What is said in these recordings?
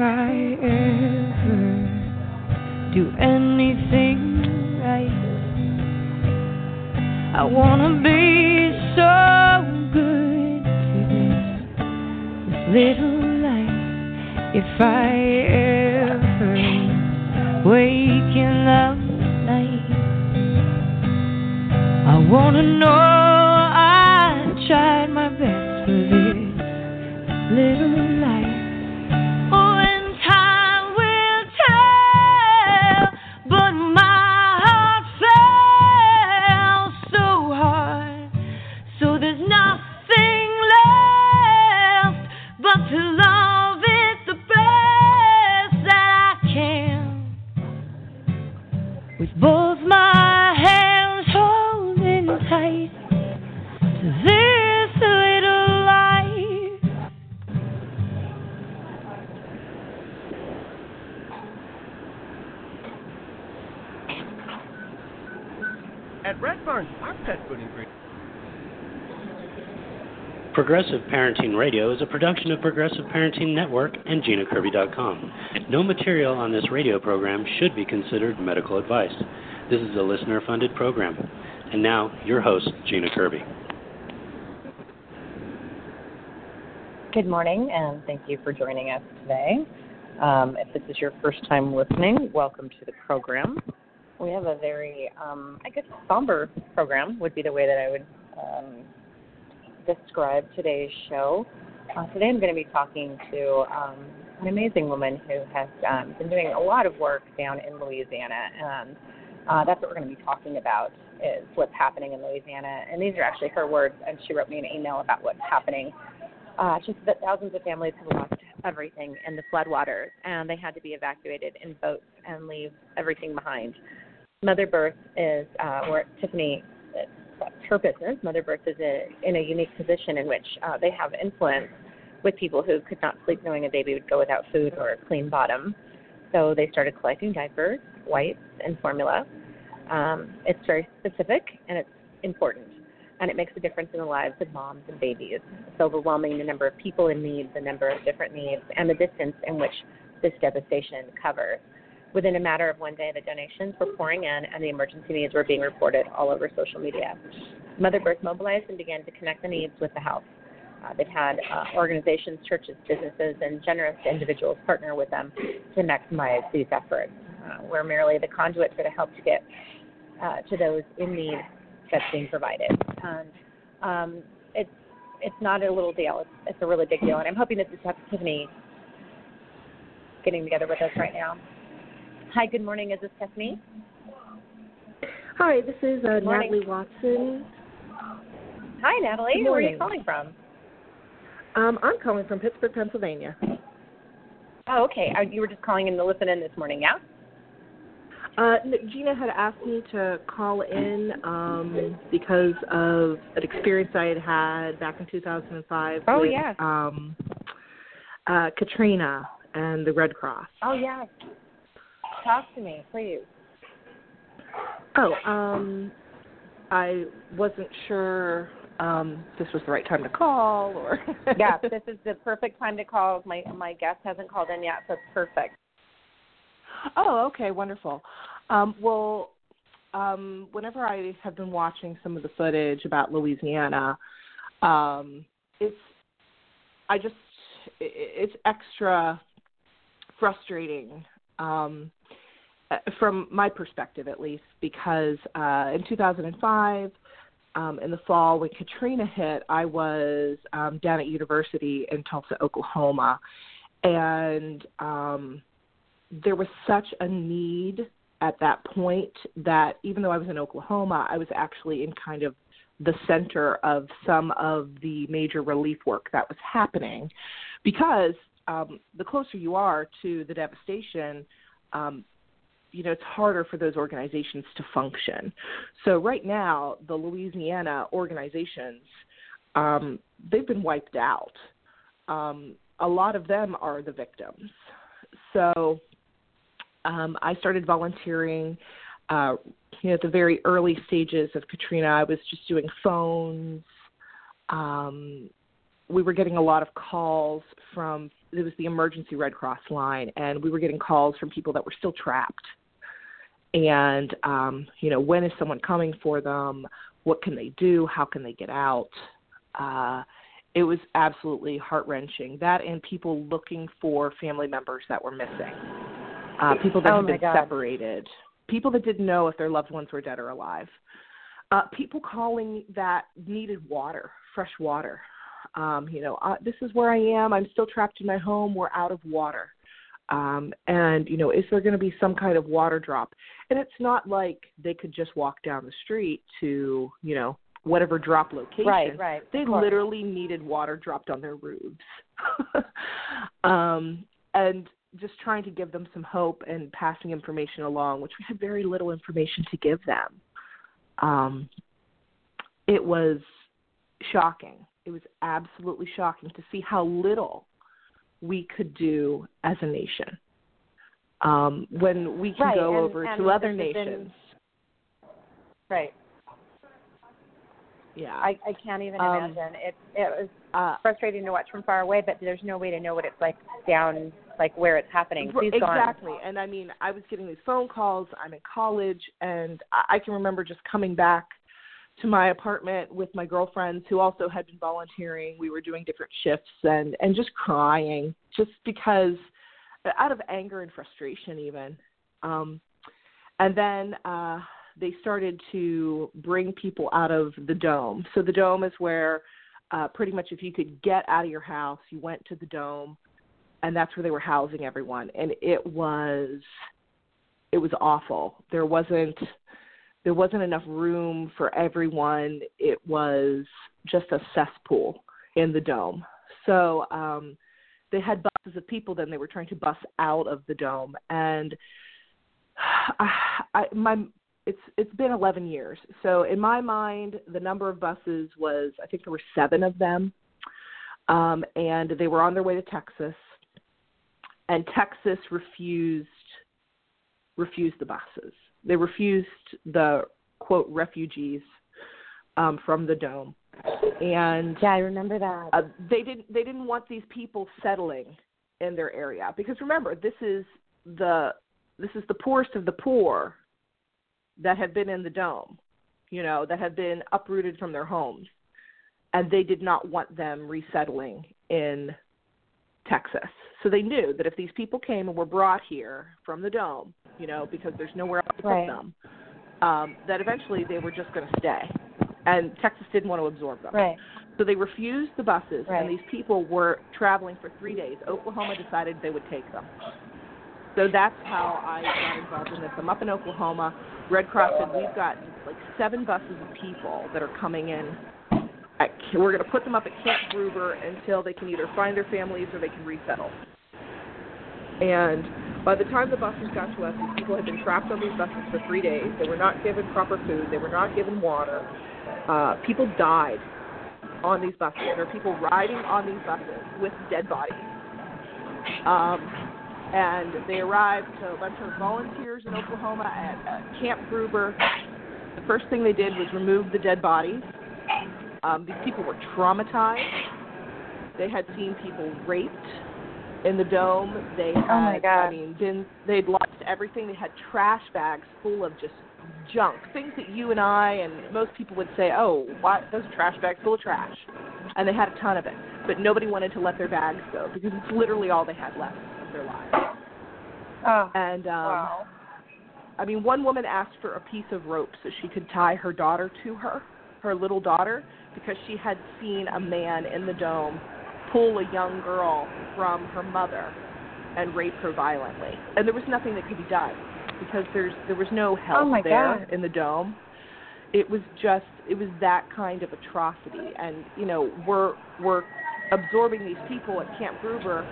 I ever do anything right, I wanna be so good to this, this little life. If I ever wake in the night, I wanna know I tried my best for this little Progressive Parenting Radio is a production of Progressive Parenting Network and GinaKirby.com. No material on this radio program should be considered medical advice. This is a listener funded program. And now, your host, Gina Kirby. Good morning, and thank you for joining us today. Um, if this is your first time listening, welcome to the program. We have a very, um, I guess, somber program would be the way that I would um, describe today's show. Uh, today I'm going to be talking to um, an amazing woman who has um, been doing a lot of work down in Louisiana, and uh, that's what we're going to be talking about is what's happening in Louisiana. And these are actually her words, and she wrote me an email about what's happening. Uh, she said that thousands of families have lost everything in the floodwaters, and they had to be evacuated in boats and leave everything behind. Mother Birth is uh, where Tiffany, her business. Mother Birth is a, in a unique position in which uh, they have influence with people who could not sleep knowing a baby would go without food or a clean bottom. So they started collecting diapers, wipes, and formula. Um, it's very specific and it's important, and it makes a difference in the lives of moms and babies. It's overwhelming the number of people in need, the number of different needs, and the distance in which this devastation covers. Within a matter of one day, the donations were pouring in and the emergency needs were being reported all over social media. Mother Birth mobilized and began to connect the needs with the house. Uh, they've had uh, organizations, churches, businesses, and generous individuals partner with them to maximize these efforts. Uh, we're merely the conduit for the help to get uh, to those in need that's being provided. And um, it's it's not a little deal; it's, it's a really big deal. And I'm hoping that this is Tiffany getting together with us right now. Hi, good morning. Is this Tiffany? Hi, this is uh. Natalie Watson. Hi, Natalie. Where are you calling from? Um, I'm calling from Pittsburgh, Pennsylvania. Oh, okay. Uh, You were just calling in to listen in this morning, yeah? Uh, Gina had asked me to call in um, because of an experience I had had back in 2005 Oh, with yes. um, uh, Katrina and the Red Cross. Oh, yes. Talk to me, please. Oh, um, I wasn't sure um, this was the right time to call or. yeah, this is the perfect time to call. My my guest hasn't called in yet, so it's perfect. Oh, okay, wonderful. Um, well, um, whenever I have been watching some of the footage about Louisiana, um, it's I just i- it's extra frustrating um, uh, from my perspective, at least, because uh, in 2005. Um, in the fall, when Katrina hit, I was um, down at university in Tulsa, Oklahoma, and um, there was such a need at that point that even though I was in Oklahoma, I was actually in kind of the center of some of the major relief work that was happening because um, the closer you are to the devastation, um, you know, it's harder for those organizations to function. So right now, the Louisiana organizations, um, they've been wiped out. Um, a lot of them are the victims. So um, I started volunteering. Uh, you know, at the very early stages of Katrina, I was just doing phones. Um, we were getting a lot of calls from it was the emergency Red Cross line, and we were getting calls from people that were still trapped. And um, you know, when is someone coming for them? What can they do? How can they get out? Uh, it was absolutely heart wrenching. That and people looking for family members that were missing, uh, people that Oh, had been God. separated, people that didn't know if their loved ones were dead or alive, uh, people calling that needed water, fresh water. Um, you know, uh, this is where I am. I'm still trapped in my home. We're out of water. Um, and you know, is there going to be some kind of water drop? And it's not like they could just walk down the street to, you know, whatever drop location. Right, right. They literally needed water dropped on their roofs. um, and just trying to give them some hope and passing information along, which we had very little information to give them. Um, it was shocking. It was absolutely shocking to see how little we could do as a nation. Um, when we can Right, go and- over and to other has been- nations. Right. Yeah. I, I can't even Um, imagine. It it was uh, frustrating to watch from far away, but there's no way to know what it's like down, like where it's happening. Please exactly. And I mean, I was getting these phone calls. I'm in college, and I I can remember just coming back to my apartment with my girlfriends who also had been volunteering. We were doing different shifts and and just crying, just because out of anger and frustration, even. Um, and then uh, they started to bring people out of the dome. So the dome is where uh, pretty much if you could get out of your house, you went to the dome and that's where they were housing everyone and it was it was awful there wasn't there wasn't enough room for everyone. It was just a cesspool in the dome. So um they had buses of people then they were trying to bus out of the dome. And I, I my it's it's been 11 years. So in my mind the number of buses was i think there were 7 of them. Um and they were on their way to Texas. And Texas refused refused the buses. They refused the quote refugees um, from the dome, and Yeah, I remember that. uh, they didn't they didn't want these people settling in their area because remember this is the this is the poorest of the poor that have been in the dome, you know, that have been uprooted from their homes, and they did not want them resettling in Texas. So they knew that if these people came and were brought here from the dome, you know, because there's nowhere else to Right. put them, um, that eventually they were just going to stay. And Texas didn't want to absorb them. right. So they refused the buses, Right. and these people were traveling for three days. Oklahoma decided they would take them. So that's how I got involved in this. I'm up in Oklahoma. Red Cross said we've got like seven buses of people that are coming in. At, we're going to put them up at Camp Gruber until they can either find their families or they can resettle. And by the time the buses got to us, these people had been trapped on these buses for three days. They were not given proper food. They were not given water. Uh, people died on these buses. There are people riding on these buses with dead bodies. Um, and they arrived to a bunch of volunteers in Oklahoma at uh, Camp Gruber. The first thing they did was remove the dead bodies. Um, these people were traumatized. They had seen people raped in the dome. They had, Oh, my God. I mean, been they'd lost everything. They had trash bags full of just junk, things that you and I and most people would say, "Oh, why those trash bags full of trash," and they had a ton of it. But nobody wanted to let their bags go because it's literally all they had left of their lives. Oh, And um, wow. I mean, one woman asked for a piece of rope so she could tie her daughter to her, her little daughter, because she had seen a man in the dome pull a young girl from her mother and rape her violently. And there was nothing that could be done because there's there was no help Oh, there God. in the dome. It was just it was that kind of atrocity and you know, we're we're absorbing these people at Camp Gruber,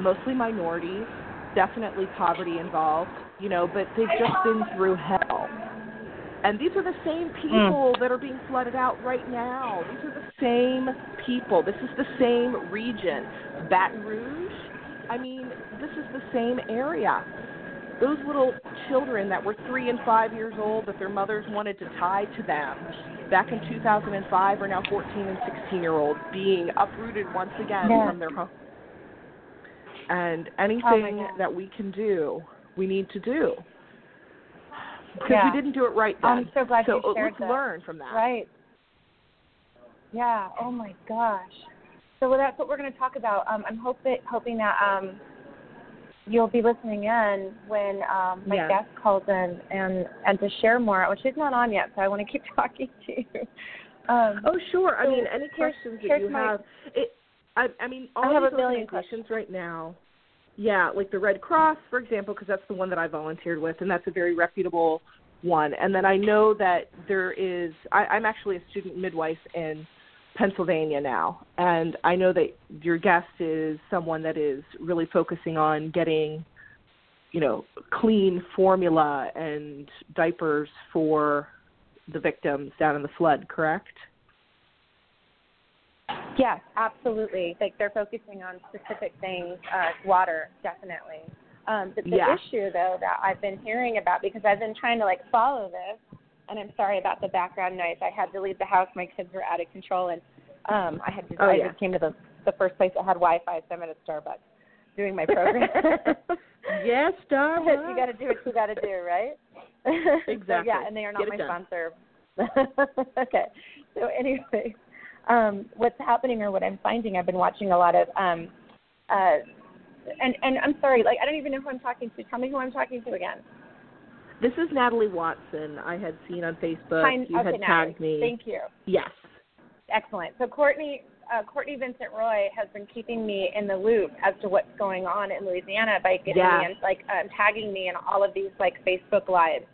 mostly minorities, definitely poverty involved, you know, but they've just been through hell. And these are the same mm. people that are being flooded out right now. These are the same people. This is the same region. Baton Rouge, I mean, this is the same area. Those little children that were three and five years old that their mothers wanted to tie to them back in 2005 are now 14 and 16 year olds being uprooted once again Yeah. from their home. and Oh, anything God. that we can do, we need to do. Because Yeah. we didn't do it right then. I'm so glad so you shared let's that. learn from that. Right. Yeah. Oh my gosh. So well, that's what we're going to talk about. Um, I'm hoping hoping that um, you'll be listening in when um, my Yeah. guest calls in and and to share more. Well, she's not on yet, so I want to keep talking to you. Um, Oh, sure. I So mean, any questions that you my- have? It, I, I mean, all I have these a million organizations right now. Yeah, like the Red Cross, for example, because that's the one that I volunteered with, and that's a very reputable one. And then I know that there is. I, I'm actually a student midwife in Pennsylvania now, and I know that your guest is someone that is really focusing on getting, you know, clean formula and diapers for the victims down in the flood. Correct? Yes, absolutely. Like they're focusing on specific things, uh, water, definitely. Um, but the Yeah. issue, though, that I've been hearing about because I've been trying to like follow this, and I'm sorry about the background noise. I had to leave the house; my kids were out of control, and um, I had to. Oh, I yeah. just came to the the first place that had Wi-Fi, so I'm at a Starbucks doing my program. yes, Starbucks. you got to do what you got to do, right? So, Exactly. yeah, and they are not my done. sponsor. okay. So anyway, um, what's happening or what I'm finding, I've been watching a lot of, um, uh, and and I'm sorry, like I don't even know who I'm talking to. Tell me who I'm talking to again. This is Natalie Watson. I had seen on Facebook. Hi- you okay, had Natalie. tagged me. Thank you. yes. Excellent. So Courtney, uh, Courtney Vincent Roy has been keeping me in the loop as to what's going on in Louisiana by getting Yeah. me and like um, tagging me in all of these like Facebook lives.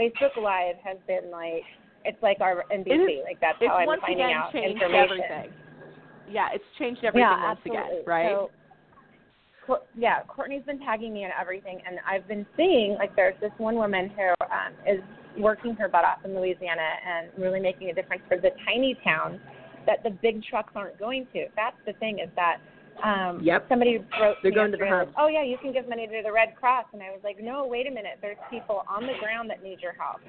Facebook Live has been like it's like our NBC. Is- like that's how I'm finding out information. everything. Yeah, it's changed everything yeah, once absolutely. again, right? So, yeah, Courtney's been tagging me in everything, and I've been seeing like there's this one woman who um, is working her butt off in Louisiana and really making a difference for the tiny towns that the big trucks aren't going to. That's the thing is that um Yep. somebody wrote They're going to the hubs. Oh yeah, you can give money to the Red Cross and I was like, No, wait a minute, there's people on the ground that need your help.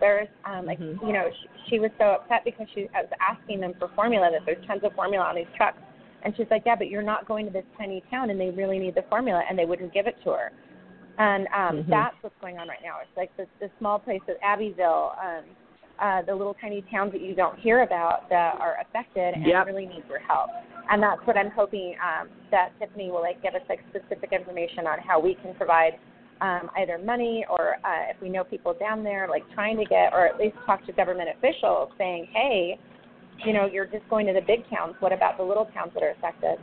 There's um like Mhm. you know, she, she was so upset because she I was asking them for formula that there's tons of formula on these trucks and she's like, Yeah, but you're not going to this tiny town and they really need the formula and they wouldn't give it to her. And um Mhm. that's what's going on right now. It's like the the small places Abbeville, um uh, the little tiny towns that you don't hear about that are affected and Yep. really need your help. And that's what I'm hoping um, that Tiffany will like give us like specific information on how we can provide um, either money or uh, if we know people down there, like trying to get or at least talk to government officials saying, hey, you know, you're just going to the big towns. What about the little towns that are affected?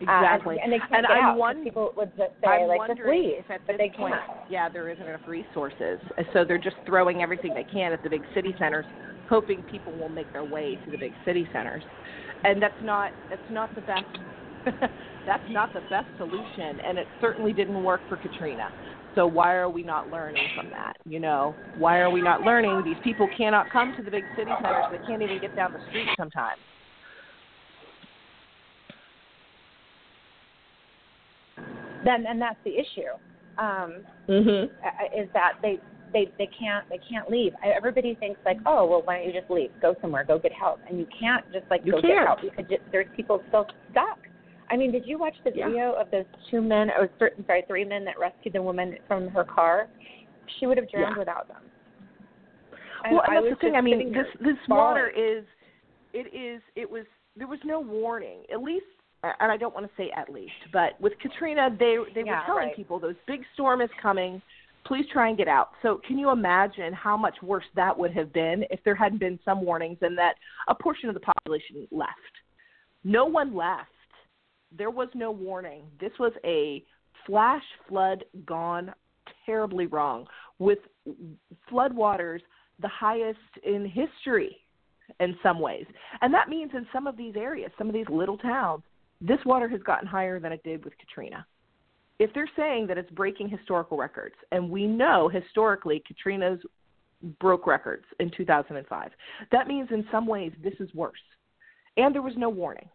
Exactly. Uh, and, and they can't And get I'm out. won- people would just say I'm like, just leave, if at but this they point, can't. yeah, there isn't enough resources, so they're just throwing everything they can at the big city centers, hoping people will make their way to the big city centers, and that's not that's not the best that's not the best solution, and it certainly didn't work for Katrina. So why are we not learning from that? You know, why are we not learning? These people cannot come to the big city centers. They can't even get down the street sometimes. Then and that's the issue. Um, Mhm. uh, is that they they they can't they can't leave. Everybody thinks like, oh well, why don't you just leave, go somewhere, go get help, and you can't just like You go can't. get help. You could just there's people still stuck. I mean, did you watch the Yeah. video of those two men or certain sorry three men that rescued the woman from her car? She would have drowned Yeah. without them. well, and that's the thing. I mean, this this water is, it is, it was. There was no warning. At least, and I don't want to say at least, but with Katrina, they they were telling right. people those big storm is coming. Please try and get out. So, can you imagine how much worse that would have been if there hadn't been some warnings and that a portion of the population left? No one left. There was no warning. This was a flash flood gone terribly wrong with floodwaters the highest in history in some ways. And that means in some of these areas, some of these little towns, this water has gotten higher than it did with Katrina. If they're saying that it's breaking historical records, and we know historically Katrina's broke records in 2005, that means in some ways this is worse. And there was no warning.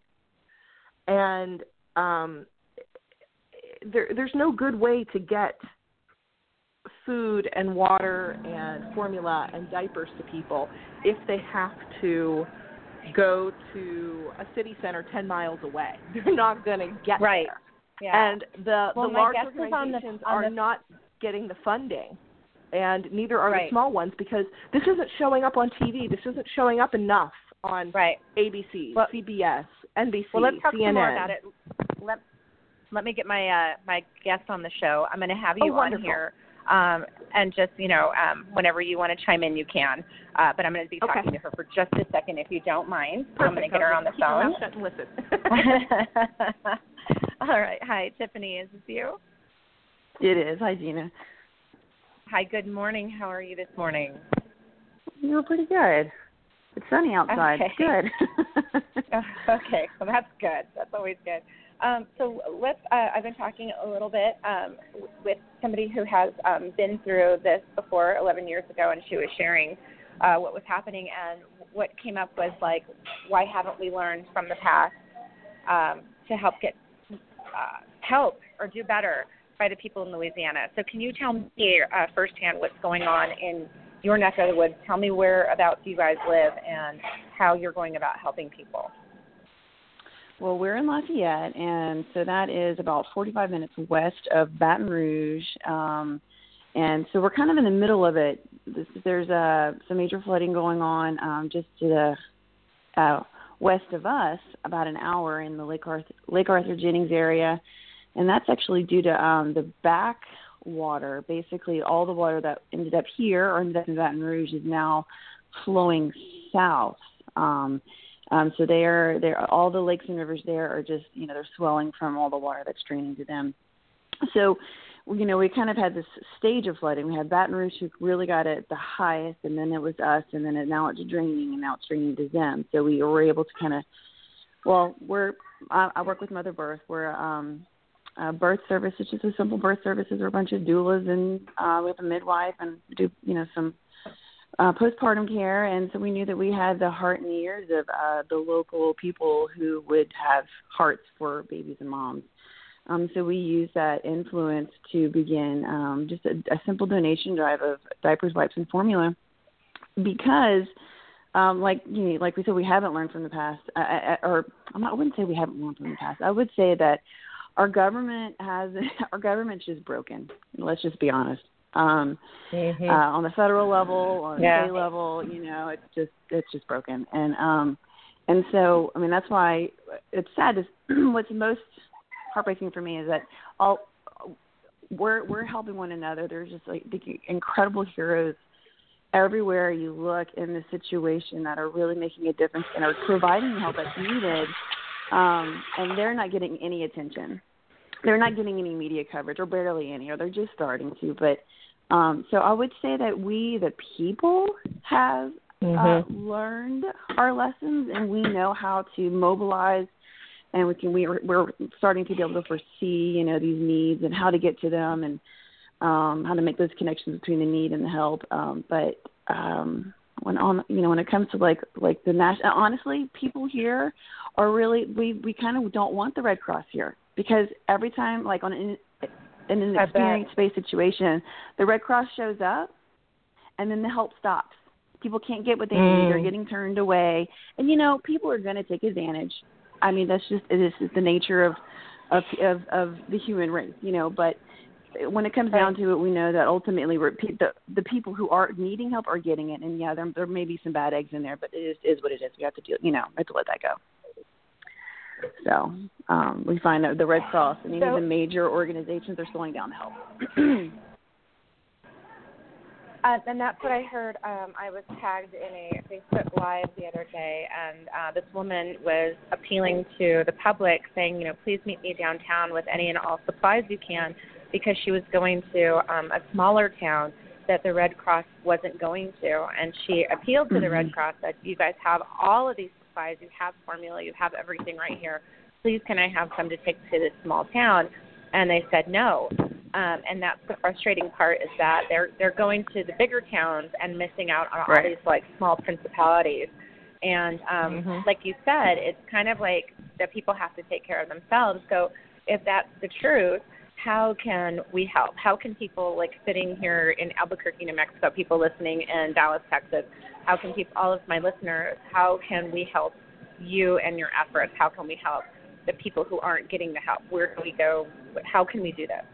And um, there, there's no good way to get food and water and formula and diapers to people if they have to go to a city center 10 miles away. They're not going to get Right. there. Yeah. And the Well, the large is on the- organizations on are the- not getting the funding. And neither are Right. the small ones because this isn't showing up on TV. This isn't showing up enough on right. ABC, Well- CBS, NBC, Well, let's talk CNN. some more about it. Let let me get my uh, my guest on the show. I'm going to have Oh, you on wonderful. here, um, and just you know, um, whenever you want to chime in, you can. Uh, but I'm going to be Okay. talking to her for just a second, if you don't mind. I'm going to get her on the phone. mouth shut and listen. All right. Hi, Tiffany. Is this you? It is. Hi, Gina. Hi. Good morning. How are you this morning? You're pretty good. It's sunny outside. Okay. Good. Okay, well that's good. That's always good. Um, so let's. Uh, I've been talking a little bit um, with somebody who has um, been through this before 11 years ago, and she was sharing uh, what was happening, and what came up was like, why haven't we learned from the past um, to help get uh, help or do better by the people in Louisiana? So can you tell me uh, firsthand what's going on in your neck of the woods? Tell me whereabouts you guys live and how you're going about helping people. Well, we're in Lafayette, and so that is about 45 minutes west of Baton Rouge. Um, and so we're kind of in the middle of it. This, there's uh, some major flooding going on um, just to the uh, west of us, about an hour in the Lake Arthur, Lake Arthur Jennings area, and that's actually due to um, the back water. Basically, all the water that ended up here or ended up in Baton Rouge is now flowing south. Um, um, so they are, they're all the lakes and rivers there are just you know they're swelling from all the water that's draining to them. So you know we kind of had this stage of flooding. We had Baton Rouge who really got it the highest, and then it was us, and then it, now it's draining, and now it's draining to them. So we were able to kind of well we're I, I work with Mother Birth. We're um, a birth service, which is a simple birth services. We're a bunch of doulas, and uh, we have a midwife, and do you know some uh, postpartum care, and so we knew that we had the heart and ears of uh, the local people who would have hearts for babies and moms. Um, so we used that influence to begin um, just a, a simple donation drive of diapers, wipes, and formula, because, um, like you know, like we said, we haven't learned from the past, uh, or I'm not, I wouldn't say we haven't learned from the past. I would say that our government has our government's just broken. Let's just be honest um uh, on the federal level on the Yeah. state level you know it's just it's just broken. And um and so i mean that's why it's sad to what's most heartbreaking for me is that all we're we're helping one another. There's just like the incredible heroes everywhere. You look in the situation that are really making a difference and are providing the help that's needed um and they're not getting any attention they're not getting any media coverage or barely any or they're just starting to but um so i would say that we the people have uh, learned our lessons and we know how to mobilize and we can we are, we're starting to be able to foresee you know these needs and how to get to them and um how to make those connections between the need and the help um but um when on you know when it comes to like like the national honestly people here are really we we kind of don't want the red cross here because every time like on an in an experience based situation the red cross shows up and then the help stops. People can't get what they need. They're Mm. getting turned away. And you know people are going to take advantage. I mean that's just this is the nature of of of of the human race you know but when it comes down to it we know that ultimately we're the the people who are needing help are getting it. And yeah there there may be some bad eggs in there but it is is what it is. We have to do you know we have to let that go so um we find that the red cross and even So- the major organizations are slowing down the help Uh, and that's what I heard. Um, I was tagged in a Facebook Live the other day, and uh, this woman was appealing to the public, saying, you know, please meet me downtown with any and all supplies you can, because she was going to um, a smaller town that the Red Cross wasn't going to, and she appealed to the Red Mhm. Cross that you guys have all of these supplies, you have formula, you have everything right here. Please, can I have some to take to this small town? And they said no. Um, and that's the frustrating part is that they're they're going to the bigger towns and missing out on all these like small principalities. And um, Mhm. like you said, it's kind of like that people have to take care of themselves. So if that's the truth, how can we help? How can people like sitting here in Albuquerque, New Mexico, people listening in Dallas, Texas, how can people all of my listeners, how can we help you and your efforts? How can we help the people who aren't getting the help? Where do we go? How can we do this?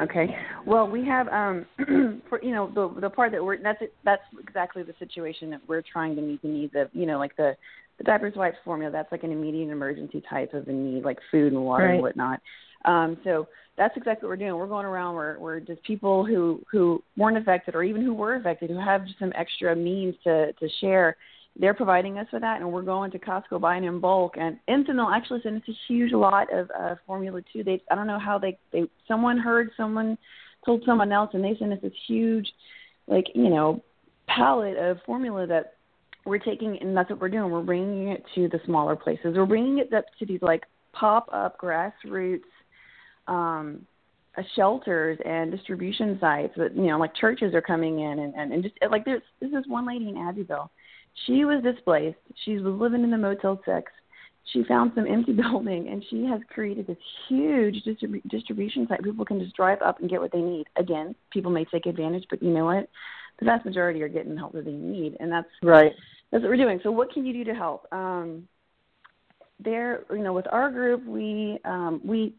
Okay. Well, we have um for you know the the part that we're that's that's exactly the situation that we're trying to meet the needs of you know like the the diapers wipes formula that's like an immediate emergency type of a need like food and water Right. and whatnot. Um so that's exactly what we're doing. We're going around we're we're just people who who weren't affected or even who were affected who have some extra means to to share. They're providing us with that, and we're going to Costco buying in bulk. And Enfamil actually sent us a huge lot of uh, formula too. They I don't know how they they someone heard someone told someone else, and they sent us this huge, like you know, pallet of formula that we're taking, and that's what we're doing. We're bringing it to the smaller places. We're bringing it up to these like pop up grassroots um, uh, shelters and distribution sites. That you know, like churches are coming in, and and, and just like there's this is one lady in Abbeville. She was displaced. She was living in the Motel Six. She found some empty building, and she has created this huge distrib- distribution site. People can just drive up and get what they need. Again, people may take advantage, but you know what? The vast majority are getting the help that they need, and that's Right. that's what we're doing. So what can you do to help? Um, there, you know, with our group, we um, we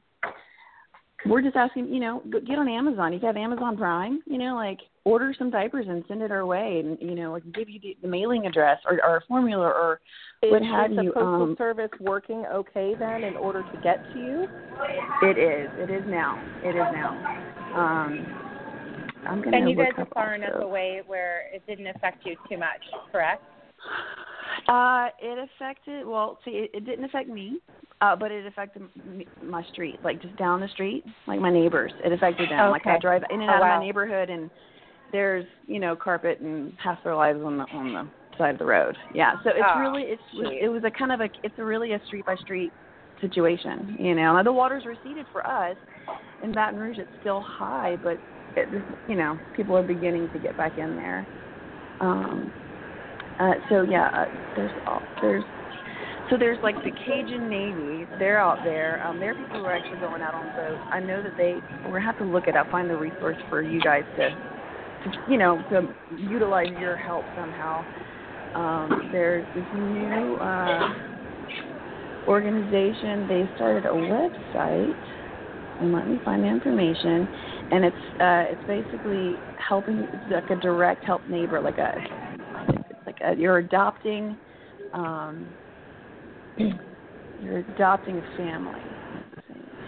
we're just asking, you know, go- get on Amazon. If you have Amazon Prime, you know, like order some diapers and send it our way, and you know, like give you the, the mailing address or, or a formula or Is, what have is the you. postal Um, service working okay then in order to get to you? it is. It is now. It is now. Um, I'm gonna And you guys are far enough away where it didn't affect you too much, correct? Uh, it affected. Well, see, it, it didn't affect me, uh, but it affected my street, like just down the street, like my neighbors. It affected them. Like I drive in and Oh, out wow. of my neighborhood, and there's you know carpet and half their lives on the on the side of the road. Yeah, so it's Oh, really it's geez. it was a kind of a it's a really a street by street situation. You know, now the waters receded for us in Baton Rouge. It's still high, but it, you know people are beginning to get back in there. Um, uh, so yeah, uh, there's all, there's so there's like the Cajun Navy. They're out there. Um, there are people who are actually going out on boats. I know that they. We're gonna have to look it up, find the resource for you guys to, to you know, to utilize your help somehow. Um, there's this new uh, organization. They started a website, and let me find the information. And it's uh, it's basically helping. It's like a direct help neighbor, like a it's like a, you're adopting. Um, you're adopting a family.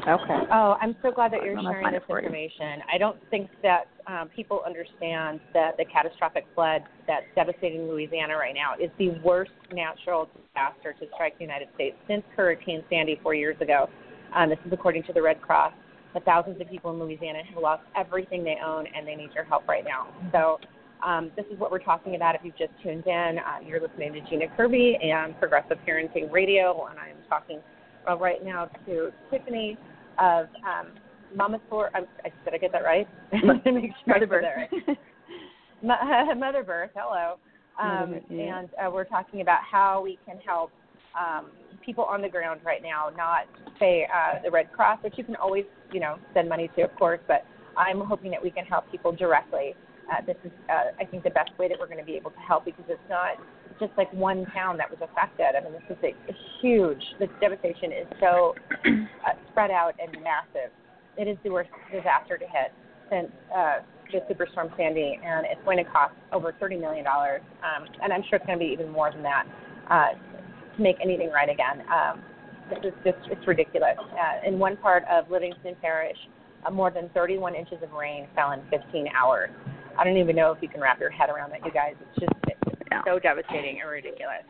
Okay. Oh, I'm so glad that you're sharing this it for you. information. I don't think that um, people understand that the catastrophic flood that's devastating Louisiana right now is the worst natural disaster to strike the United States since Hurricane Sandy four years ago. Um, this is according to the Red Cross. The thousands of people in Louisiana have lost everything they own, and they need your help right now. So. Um, this is what we're talking about. If you've just tuned in, uh, you're listening to Gina Kirby and Progressive Parenting Radio, and I'm talking uh, right now to Tiffany of um, Mama's for. I'm, I did I get that right? Make sure Mother birth. right. Mo- Mother Birth. Hello. Mother Um, Birth, yeah. And uh, we're talking about how we can help um, people on the ground right now, not say uh, the Red Cross, which you can always, you know, send money to, of course. But I'm hoping that we can help people directly. Uh, this is, uh, I think, the best way that we're going to be able to help because it's not just like one town that was affected. I mean, this is a, a huge. The devastation is so uh, spread out and massive. It is the worst disaster to hit since uh, the Superstorm Sandy, and it's going to cost over thirty million dollars, um, and I'm sure it's going to be even more than that uh, to make anything right again. Um, this is just it's ridiculous. Uh, in one part of Livingston Parish, uh, more than 31 inches of rain fell in 15 hours. I don't even know if you can wrap your head around that, you guys. It's just it's Yeah. so devastating and ridiculous.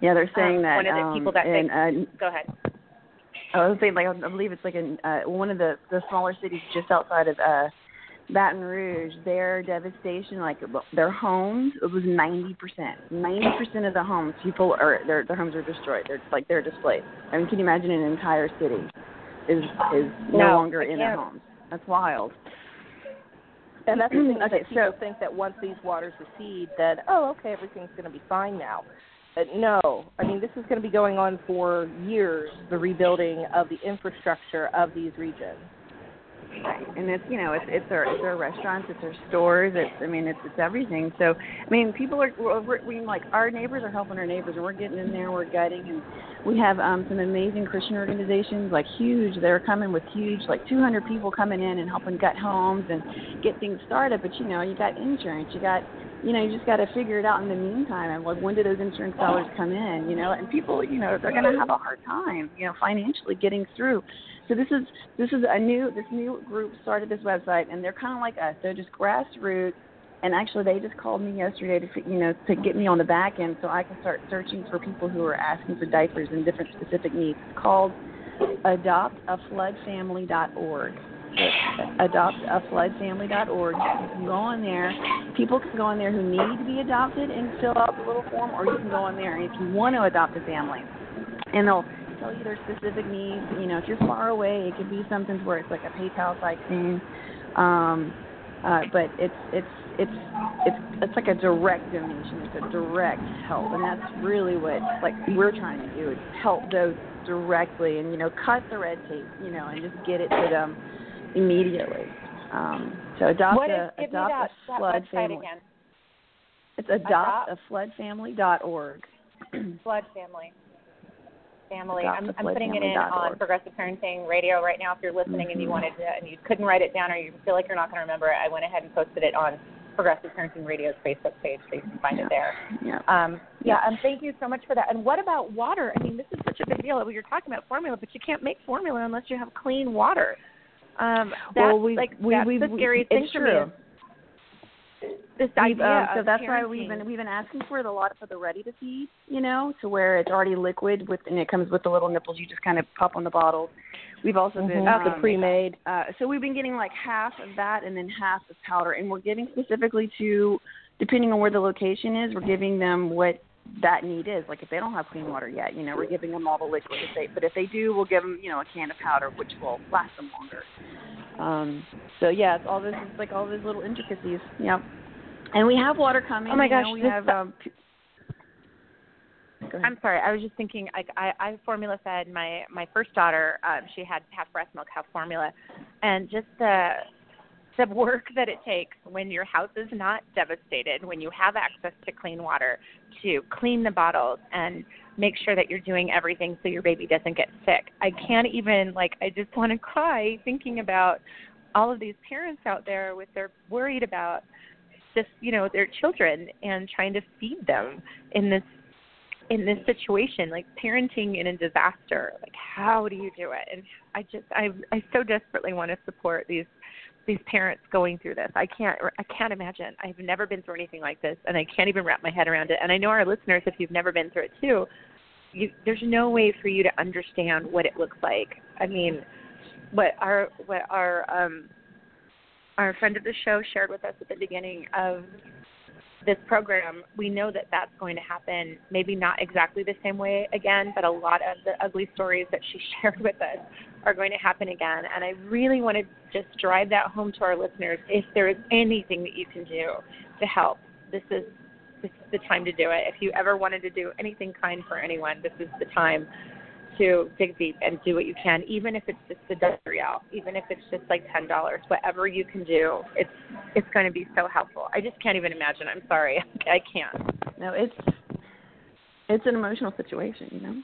Yeah, they're saying Um, that. one of the um, people that in, they- uh, Go ahead. I was saying, like, I believe it's like in uh, one of the the smaller cities just outside of uh, Baton Rouge. Their devastation, like their homes, it was ninety percent. Ninety percent of the homes, people are their their homes are destroyed. They're like they're displaced. I mean, can you imagine an entire city is is no, No, longer in their homes? That's wild. And that's the thing Okay, that people think that once these waters recede, that oh, okay, everything's going to be fine now. But no, I mean this is going to be going on for years. The rebuilding of the infrastructure of these regions. Right, and it's you know it's it's our it's our restaurants, it's our stores, it's I mean it's it's everything. So I mean people are we're, we like our neighbors are helping our neighbors, and we're getting in there, we're gutting, and we have um some amazing Christian organizations like huge. They're coming with huge like 200 people coming in and helping gut homes and get things started. But you know you got insurance, you got you know, you just got to figure it out in the meantime. And like, when do those insurance dollars come in? You know, and people, you know, they're going to have a hard time, you know, financially getting through. So this is this is a new this new group started this website, and they're kind of like us. They're just grassroots. And actually, they just called me yesterday to you know to get me on the back end so I can start searching for people who are asking for diapers and different specific needs. It's called adoptafloodfamily.org adoptafloodfamily.org. You can go on there. People can go on there who need to be adopted and fill out the little form, or you can go on there if you want to adopt a family, and they'll tell you their specific needs. You know, if you're far away, it could be something where it's like a PayPal type thing. Um, uh, but it's it's it's it's it's like a direct donation. It's a direct help, and that's really what like we're trying to do is help those directly, and you know, cut the red tape, you know, and just get it to them immediately. Um, so adopt what a is, adopt that, a flood family. Again. It's adoptafloodfamily.org. flood family. Family. Adopt I'm, I'm putting it in family on. Progressive Parenting Radio right now. If you're listening and you Mhm. wanted to, and you couldn't write it down, or you feel like you're not going to remember it, I went ahead and posted it on Progressive Parenting Radio's Facebook page, so you can find Yeah. it there. Yeah. Um, yeah, and thank you so much for that. And what about water? I mean, this is such a big deal. You're talking about formula, but you can't make formula unless you have clean water. Um, that's well, we, like we, that's we, the scariest it's thing true. for me. is This idea um, so that's parenting. why we've been we've been asking for it a lot for the ready to feed, you know, to where it's already liquid with and it comes with the little nipples you just kind of pop on the bottle. We've also been Mhm. um, The pre-made. Uh, so we've been getting like half of that and then half of powder, and we're giving specifically to, depending on where the location is, we're giving them what that need is. Like if they don't have clean water yet, you know, we're giving them all the liquid. If they, but if they do, we'll give them, you know, a can of powder, which will last them longer. Um, so yeah, it's all this, it's like all these little intricacies. Yeah. And we have water coming. Oh my you know, gosh, we have. Um, p- Go ahead. I'm sorry. I was just thinking. Like, I I formula fed my my first daughter. Um, she had half breast milk, half formula, and just the the work that it takes when your house is not devastated, when you have access to clean water, to clean the bottles and make sure that you're doing everything so your baby doesn't get sick. I can't even like. I just want to cry thinking about all of these parents out there with their worried about just you know their children and trying to feed them in this in this situation, like parenting in a disaster, like how do you do it? And I just I I so desperately want to support these these parents going through this. I can't I can't imagine. I've never been through anything like this and I can't even wrap my head around it. And I know our listeners if you've never been through it too, you there's no way for you to understand what it looks like. I mean, what our what our um our friend of the show shared with us at the beginning of this program, we know that that's going to happen. Maybe not exactly the same way again, but a lot of the ugly stories that she shared with us are going to happen again. And I really want to just drive that home to our listeners. If there is anything that you can do to help, this is this is the time to do it. If you ever wanted to do anything kind for anyone, this is the time to dig deep and do what you can, even if it's just a dollar real, even if it's just like ten dollars, whatever you can do, it's it's going to be so helpful. I just can't even imagine. I'm sorry, I can't. No, it's it's an emotional situation, you know.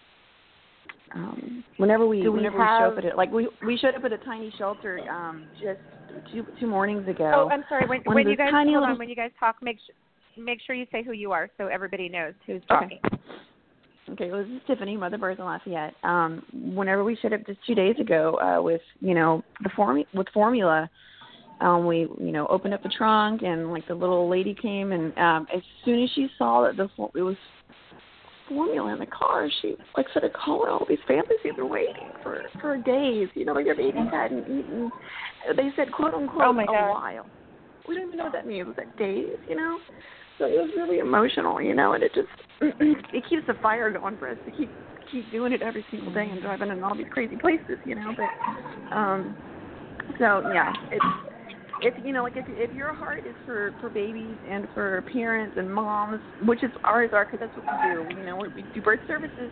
Um, whenever we Do we whenever we show up at it, like we we showed up at a tiny shelter um just two two mornings ago. Oh, I'm sorry. When, when you guys tiny hold little- on, when you guys talk, make sure make sure you say who you are so everybody knows who's Okay. talking. Okay, well, this is Tiffany, Mother Birth in Lafayette. Um, whenever we showed up just two days ago uh, with you know the form with formula, um, we you know opened up the trunk and like the little lady came and um, as soon as she saw that the for- it was formula in the car, she like started calling all these families who've been waiting for for days. You know, your babies hadn't eaten. They said quote unquote Oh, my a God. while. We don't even know what that means. Was that days? You know. So it was really emotional, you know, and it just it keeps the fire going for us to keep keep doing it every single day and driving in all these crazy places, you know. But um, so yeah, it's it's you know like if if your heart is for for babies and for parents and moms, which is ours are because that's what we do. You know, we, we do birth services.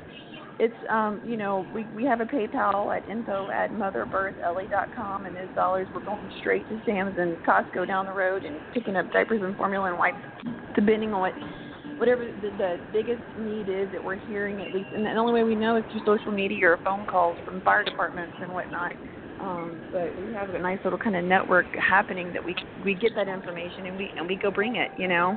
It's um you know we we have a PayPal at info at motherbirthla.com and those dollars we're going straight to Sam's and Costco down the road and picking up diapers and formula and wipes depending on what whatever the, the biggest need is that we're hearing at least and the only way we know is through social media or phone calls from fire departments and whatnot. Um, but we have a nice little kind of network happening that we we get that information and we and we go bring it, you know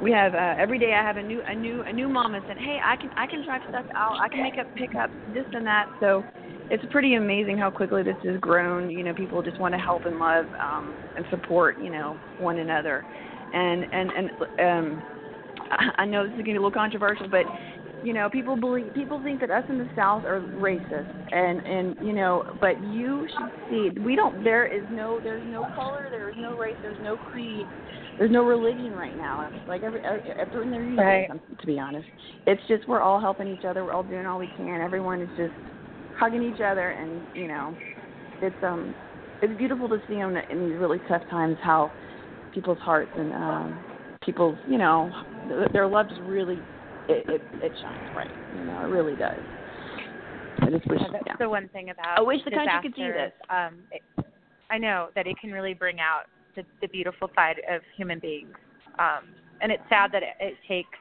we have uh, every day I have a new a new a new mom and said, hey, I can I can drive stuff out, I can make up pickups, this and that. So it's pretty amazing how quickly this has grown. You know, people just want to help and love um, and support you know one another, and and and um, I know this is getting a little controversial, but you know people believe people think that us in the south are racist and and you know but you should see we don't there is no there's no color there is no race there's no creed there's no religion right now. Like every everyone there right. to be honest. It's just we're all helping each other. We're all doing all we can. Everyone is just hugging each other, and you know, it's um, it's beautiful to see them in these really tough times how people's hearts and um, people's you know their love just really it, it it shines bright. You know, it really does. I just wish. Yeah, that's yeah. the one thing about. I wish the country could see this. Um, it, I know that it can really bring out the, the beautiful side of human beings. Um, and it's sad that it, it takes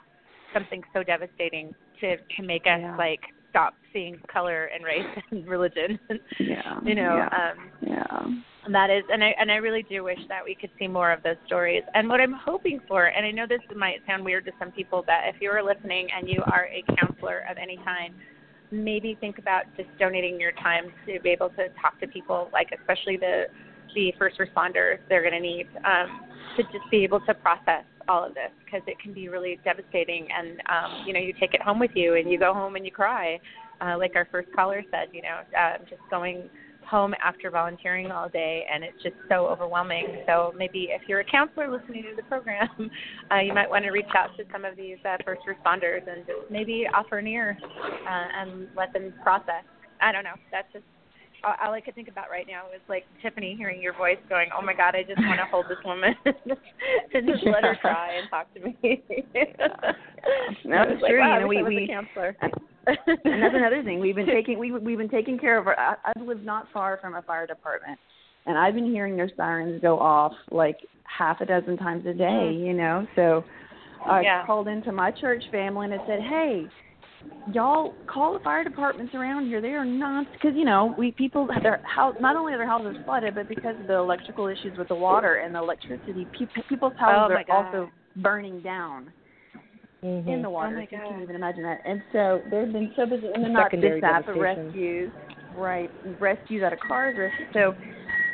something so devastating to to make us yeah. like stop seeing color and race and religion. yeah. you know. Yeah. Um, yeah. And that is, and I and I really do wish that we could see more of those stories. And what I'm hoping for, and I know this might sound weird to some people, but if you are listening and you are a counselor of any kind, maybe think about just donating your time to be able to talk to people, like especially the the first responders they're going to need um, to just be able to process all of this because it can be really devastating. And um, you know you take it home with you and you go home and you cry uh, like our first caller said you know uh, just going home after volunteering all day and it's just so overwhelming. So maybe if you're a counselor listening to the program uh, you might want to reach out to some of these uh, first responders and just maybe offer an ear uh, and let them process. I don't know. That's just all I could think about right now is like Tiffany hearing your voice going, "Oh my God, I just want to hold this woman and just let her cry and talk to me." no, it's like, true. Wow, you know, we we we counselor. and that's another thing we've been taking we we've been taking care of. Our, I, I've lived not far from a fire department, and I've been hearing their sirens go off like half a dozen times a day. Mm. You know, so I yeah. called into my church family and I said, "Hey." Y'all call the fire departments around here. They are not because you know we people their house not only are their houses flooded, but because of the electrical issues with the water and the electricity, pe- people's houses oh are God. also burning down mm-hmm. in the water. Oh my if you God. can't even imagine that. And so they've been so busy, and then not just that, but rescues, right? Rescues out of cars. So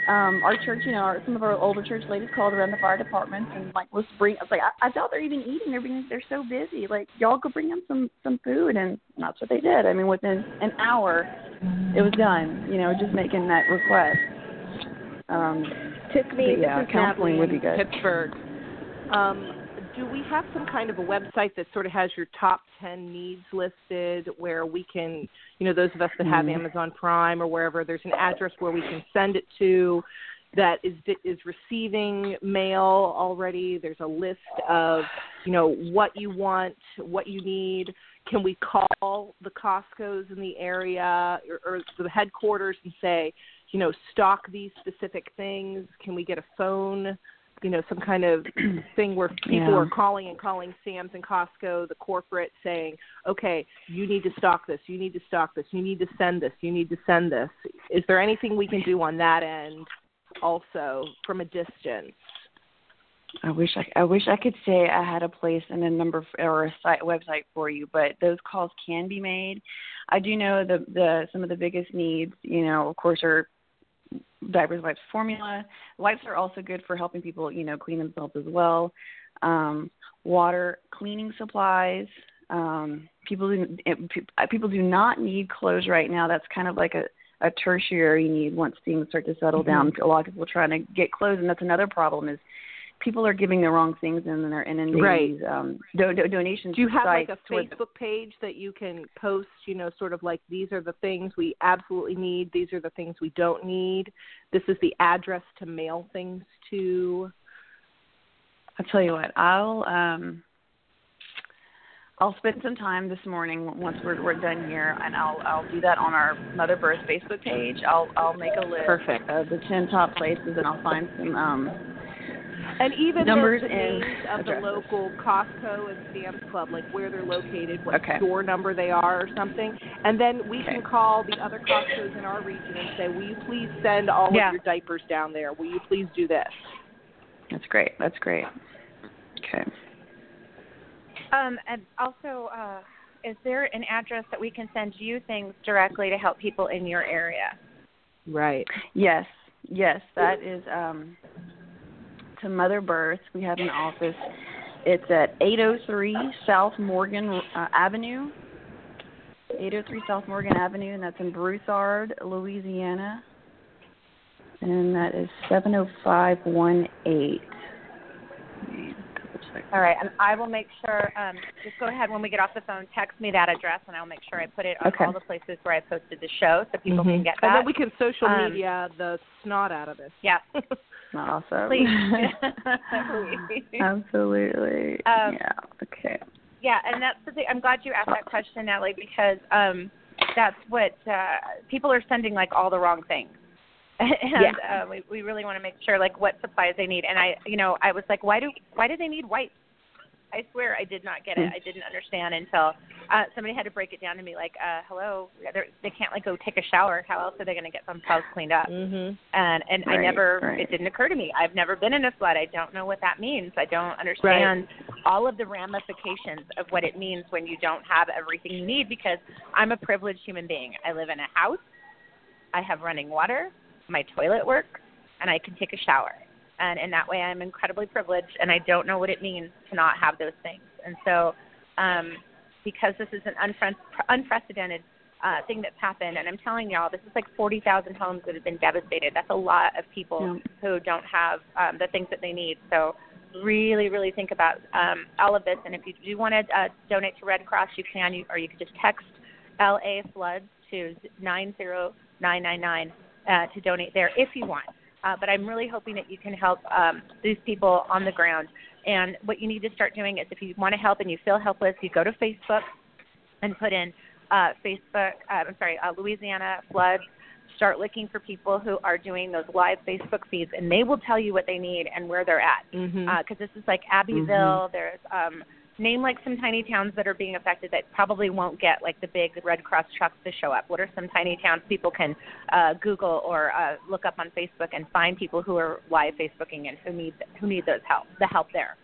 um our church, you know, our, some of our older church ladies called around the fire departments and like let's bring. I was like, I, I doubt they're even eating. They're being they're so busy. Like y'all go bring them some some food, and that's what they did. I mean, within an hour, it was done. You know, just making that request. Um, Tiffany, yeah, counseling Natalie would be good. Pittsburgh. Um, do we have some kind of a website that sort of has your top 10 needs listed where we can, you know, those of us that have Mhm. Amazon Prime or wherever, there's an address where we can send it to that is is receiving mail already. There's a list of, you know, what you want, what you need. Can we call the Costco's in the area or, or the headquarters and say, you know, stock these specific things? Can we get a phone? You know some kind of thing where people Yeah. are calling and calling Sam's and Costco, the corporate, saying, "Okay, you need to stock this. You need to stock this. You need to send this. You need to send this." Is there anything we can do on that end, also from a distance? I wish I, I wish I could say I had a place and a number f- or a site website for you, but those calls can be made. I do know the the some of the biggest needs, you know, of course, are diapers, wipes, formula. Wipes are also good for helping people, you know, clean themselves as well. Um, water, cleaning supplies. Um, people do, pe- people do not need clothes right now. That's kind of like a a tertiary need once things start to settle down. A lot of people trying to get clothes, and that's another problem is people are giving the wrong things and they're inundating Right. these um, do, do, donations. Do you have like a Facebook page that you can post, you know, sort of like these are the things we absolutely need, these are the things we don't need. This is the address to mail things to. I'll tell you what. I'll um, I'll spend some time this morning once we're we're done here, and I'll I'll do that on our Mother Birth Facebook page. I'll I'll make a list Perfect. of the ten top places, and I'll find some um And even Numbers the, the and names of the local Costco and Sam's Club, like where they're located, what Okay. door number they are, or something. And then we Okay. can call the other Costco's in our region and say, "Will you please send all Yeah. of your diapers down there? Will you please do this?" That's great. That's great. Okay. Um, and also, uh, is there an address that we can send you things directly to help people in your area? Right. Yes, yes, that is um, to Mother Birth. We have an office. It's at 803 South Morgan uh, Avenue. 803 South Morgan Avenue, and that's in Broussard, Louisiana. And that is 70518. Let me double check. All right, and I will make sure. Um, just go ahead when we get off the phone. Text me that address, and I'll make sure I put it on Okay. all the places where I posted the show, so people Mhm. can get that. And then we can social Um, media the snot out of this. yeah, Awesome. please. Absolutely. Um, yeah. Okay. Yeah, and that's the thing. I'm glad you asked that question, Natalie, because um, that's what uh, people are sending like all the wrong things. and uh, we we really want to make sure like what supplies they need. And I, you know, I was like, why do why do they need wipes? I swear I did not get it. I didn't understand until uh, somebody had to break it down to me. Like, uh, hello, They're, they can't like go take a shower. How else are they going to get themselves cleaned up? Mhm. and and I never right. it didn't occur to me. I've never been in a flood. I don't know what that means. I don't understand all of the ramifications of what it means when you don't have everything you need because I'm a privileged human being. I live in a house. I have running water, my toilet works, and I can take a shower. And in that way I'm incredibly privileged and I don't know what it means to not have those things. And so um because this is an unfre- unprecedented uh, thing that's happened, and I'm telling y'all, this is like 40,000 homes that have been devastated. That's a lot of people Yeah. who don't have um, the things that they need. So really, really think about um, all of this. And if you do want to uh, donate to Red Cross, you can, you, or you can just text LA Floods to 90999 uh, to donate there if you want. Uh, but I'm really hoping that you can help um, these people on the ground. And what you need to start doing is if you want to help and you feel helpless, you go to Facebook and put in uh, Facebook, uh, I'm sorry, uh, Louisiana floods. Start looking for people who are doing those live Facebook feeds, and they will tell you what they need and where they're at. Because this is like Abbeville. There's um, name like some tiny towns that are being affected that probably won't get like the big Red Cross trucks to show up. What are some tiny towns people can uh, Google or uh, look up on Facebook and find people who are live Facebooking and who need who need those help the help there.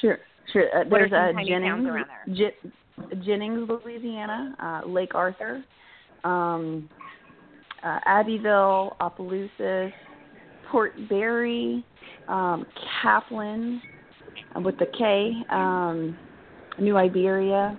Sure, sure. Uh, What are there's some uh, tiny Jennings, towns around there? J- Jennings, Louisiana, uh, Lake Arthur, um, uh, Abbeville, Opelousas, Port Barre, um, Kaplan, with the K, um, New Iberia,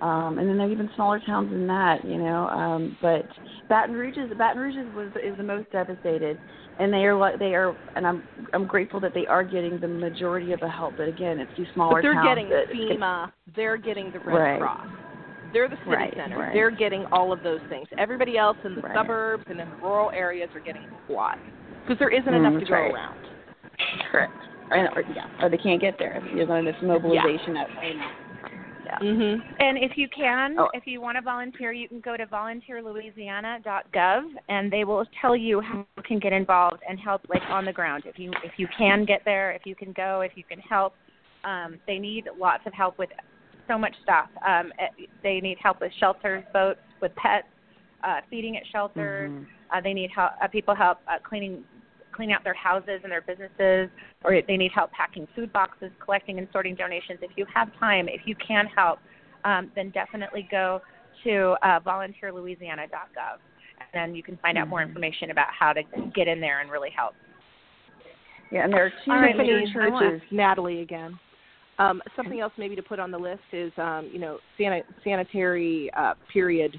um, and then there are even smaller towns than that, you know. Um, but Baton Rouge is Baton Rouge is, was is the most devastated, and they are like they are, and I'm I'm grateful that they are getting the majority of the help. But again, it's these smaller But they're towns getting that FEMA. They're getting the Red Right. Cross. They're the city Right, center. right. They're getting all of those things. Everybody else in the Right. suburbs and in the rural areas are getting squat because there isn't Mm, enough to go around. correct. Or, or, yeah, or they can't get there. You're on this mobilization at yeah. Mhm. And if you can, Oh. if you want to volunteer, you can go to volunteerlouisiana.gov, and they will tell you how you can get involved and help, like on the ground. If you if you can get there, if you can go, if you can help. Um, they need lots of help with so much stuff. Um, eh, they need help with shelters, boats, with pets, uh, feeding at shelters. Mhm. Uh, they need help, uh, people help uh, cleaning cleaning out their houses and their businesses, or they need help packing food boxes, collecting and sorting donations. If you have time, if you can help, um, then definitely go to uh, volunteerlouisiana.gov, and then you can find out more Mhm. information about how to get in there and really help. Yeah, and there are two All right, Tiffany, churches. Natalie again. Um, something else maybe to put on the list is, um, you know, san- sanitary uh, period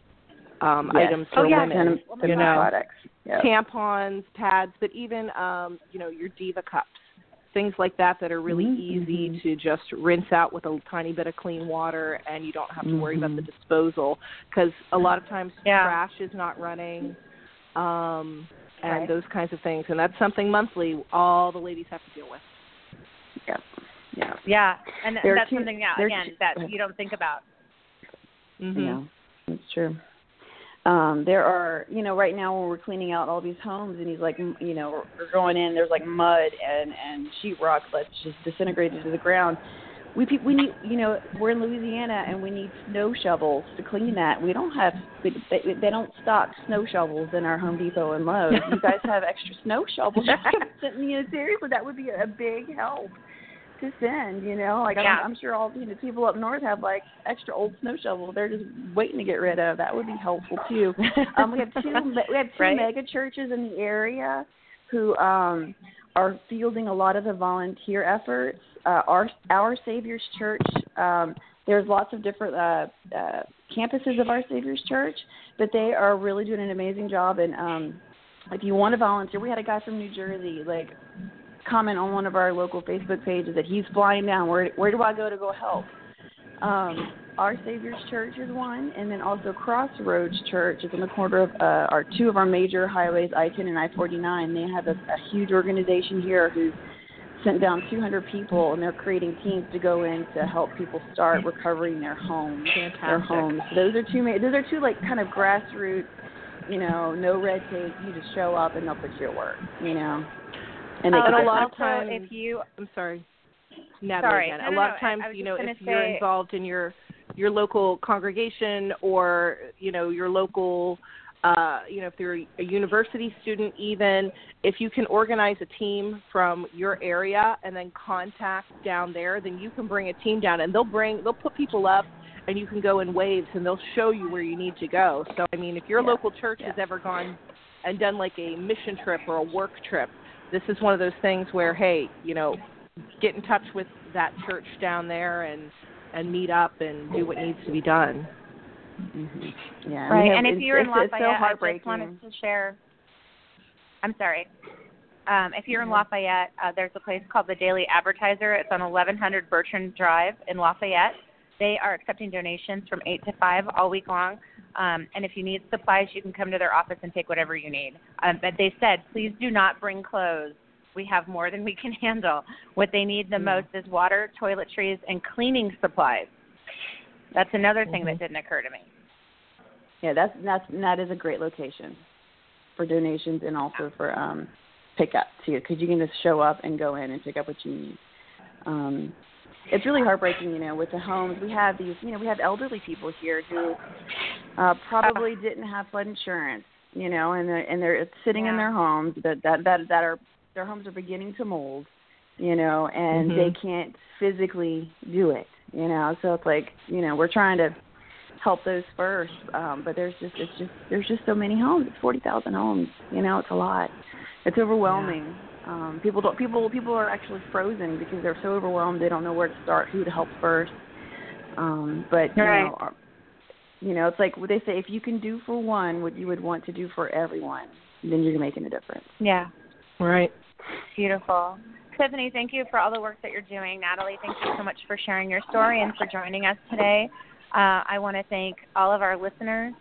um, Yes. items Oh, for yeah. women. Venom- you know, products. Yep. tampons, pads, but even um, you know your Diva cups, things like that that are really Mhm, easy mhm. to just rinse out with a tiny bit of clean water, and you don't have to worry about the Mhm. disposal because a lot of times Yeah. trash is not running, um, and Right. those kinds of things, and that's something monthly all the ladies have to deal with. Yep. Yeah. Yeah, and There are that's two- something yeah, again two- that you don't think about. Mm-hmm. Yeah, that's true. Um, there are, you know, right now when we're cleaning out all these homes, and he's like, m- you know, we're going in. There's like mud and and sheetrock that's just disintegrated to the ground. We we need, you know, we're in Louisiana and we need snow shovels to clean that. We don't have, we, they, they don't stock snow shovels in our Home Depot and Lowe's. you guys have extra snow shovels? you know, seriously, that would be a big help to send. You know, like Yeah. I'm, I'm sure all you know people up north have like extra old snow shovels. They're just waiting to get rid of. That would be helpful too. Um, we have two we have two Right. mega churches in the area who um, are fielding a lot of the volunteer efforts. Uh, our Our Savior's Church. Um, there's lots of different uh, uh, campuses of Our Savior's Church, but they are really doing an amazing job. And um, if you want to volunteer, we had a guy from New Jersey like comment on one of our local Facebook pages that he's flying down. Where where do I go to go help? Um, our Savior's Church is one, and then also Crossroads Church is in the corner of uh, our two of our major highways, I-10 and I-49. They have a, a huge organization here who's sent down 200 people, and they're creating teams to go in to help people start recovering their homes. Their Fantastic. homes. Those are two. ma- Those are two like kind of grassroots. You know, no red tape. You just show up and they'll put you to work. You know, and they Oh, But a lot of times- if you I'm sorry. Natalie Sorry. again. No, a no, lot no, of times, I- I was you know, gonna if you're involved in your your local congregation or you know your local uh, you know if you're a university student even if you can organize a team from your area and then contact down there then you can bring a team down and they'll bring they'll put people up and you can go in waves and they'll show you where you need to go so i mean if your Yeah. local church has ever gone and done like a mission trip or a work trip this is one of those things where hey you know get in touch with that church down there and and meet up and do what needs to be done. Mm-hmm. Yeah, right, have- and if you're in it's, it's Lafayette, so I just wanted to share. I'm sorry. Um, if you're in Lafayette, uh, there's a place called the Daily Advertiser. It's on 1100 Bertrand Drive in Lafayette. They are accepting donations from 8 to 5 all week long. Um, and if you need supplies, you can come to their office and take whatever you need. Um, but they said, please do not bring clothes. We have more than we can handle. What they need the most is water, toiletries, and cleaning supplies. That's another thing that didn't occur to me. Yeah, that's that's that is a great location for donations and also for um pickup too, because you can just show up and go in and pick up what you need. Um, it's really heartbreaking, you know, with the homes. We have these, you know, we have elderly people here who uh, probably didn't have flood insurance, you know, and they're and they're sitting in their homes that that that that are their homes are beginning to mold, you know, and Mhm. they can't physically do it, you know. So it's like, you know, we're trying to help those first, um, but there's just it's just there's just so many homes. It's forty thousand homes, you know, it's a lot. It's overwhelming. Um, people don't people people are actually frozen because they're so overwhelmed they don't know where to start, who to help first. Um, but you Right. know, you know, it's like what they say: if you can do for one what you would want to do for everyone, then you're making a difference. Yeah. Right. Beautiful. Tiffany, thank you for all the work that you're doing. Natalie, thank you so much for sharing your story and for joining us today. Uh, I want to thank all of our listeners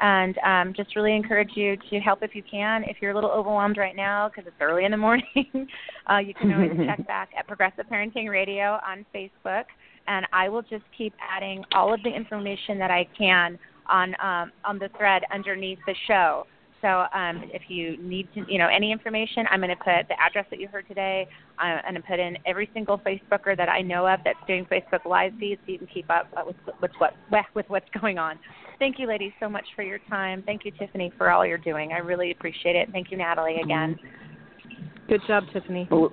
and um, just really encourage you to help if you can. If you're a little overwhelmed right now because it's early in the morning, uh, you can always check back at Progressive Parenting Radio on Facebook, and I will just keep adding all of the information that I can on um, on the thread underneath the show. So um, if you need to, you know, any information, I'm going to put the address that you heard today. I'm going to put in every single Facebooker that I know of that's doing Facebook live feeds, so you can keep up with with what with what's going on. Thank you, ladies, so much for your time. Thank you, Tiffany, for all you're doing. I really appreciate it. Thank you, Natalie, again. Good job, Tiffany. Well,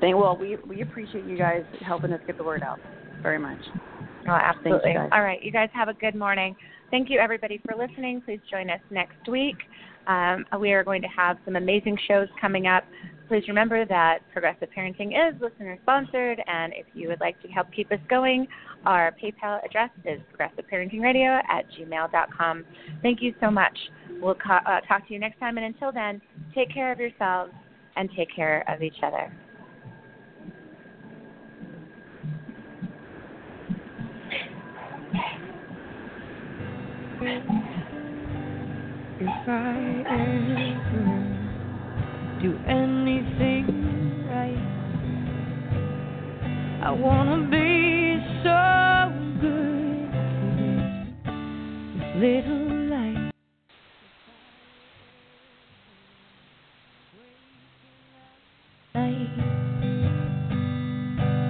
thank, well, we we appreciate you guys helping us get the word out very much. Oh, absolutely. guys. All right, you guys have a good morning. Thank you, everybody, for listening. Please join us next week. Um, we are going to have some amazing shows coming up. Please remember that Progressive Parenting is listener sponsored, and if you would like to help keep us going, our PayPal address is progressiveparentingradio at gmail.com. Thank you so much. We'll co- uh, talk to you next time, and until then, take care of yourselves and take care of each other. If I ever do anything right, I wanna be so good this little.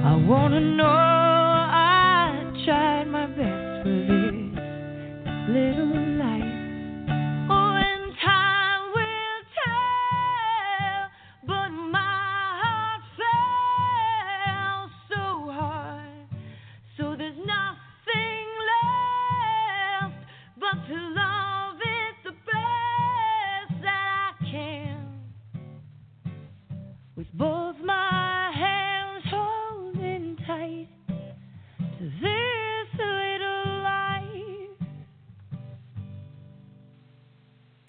I wanna know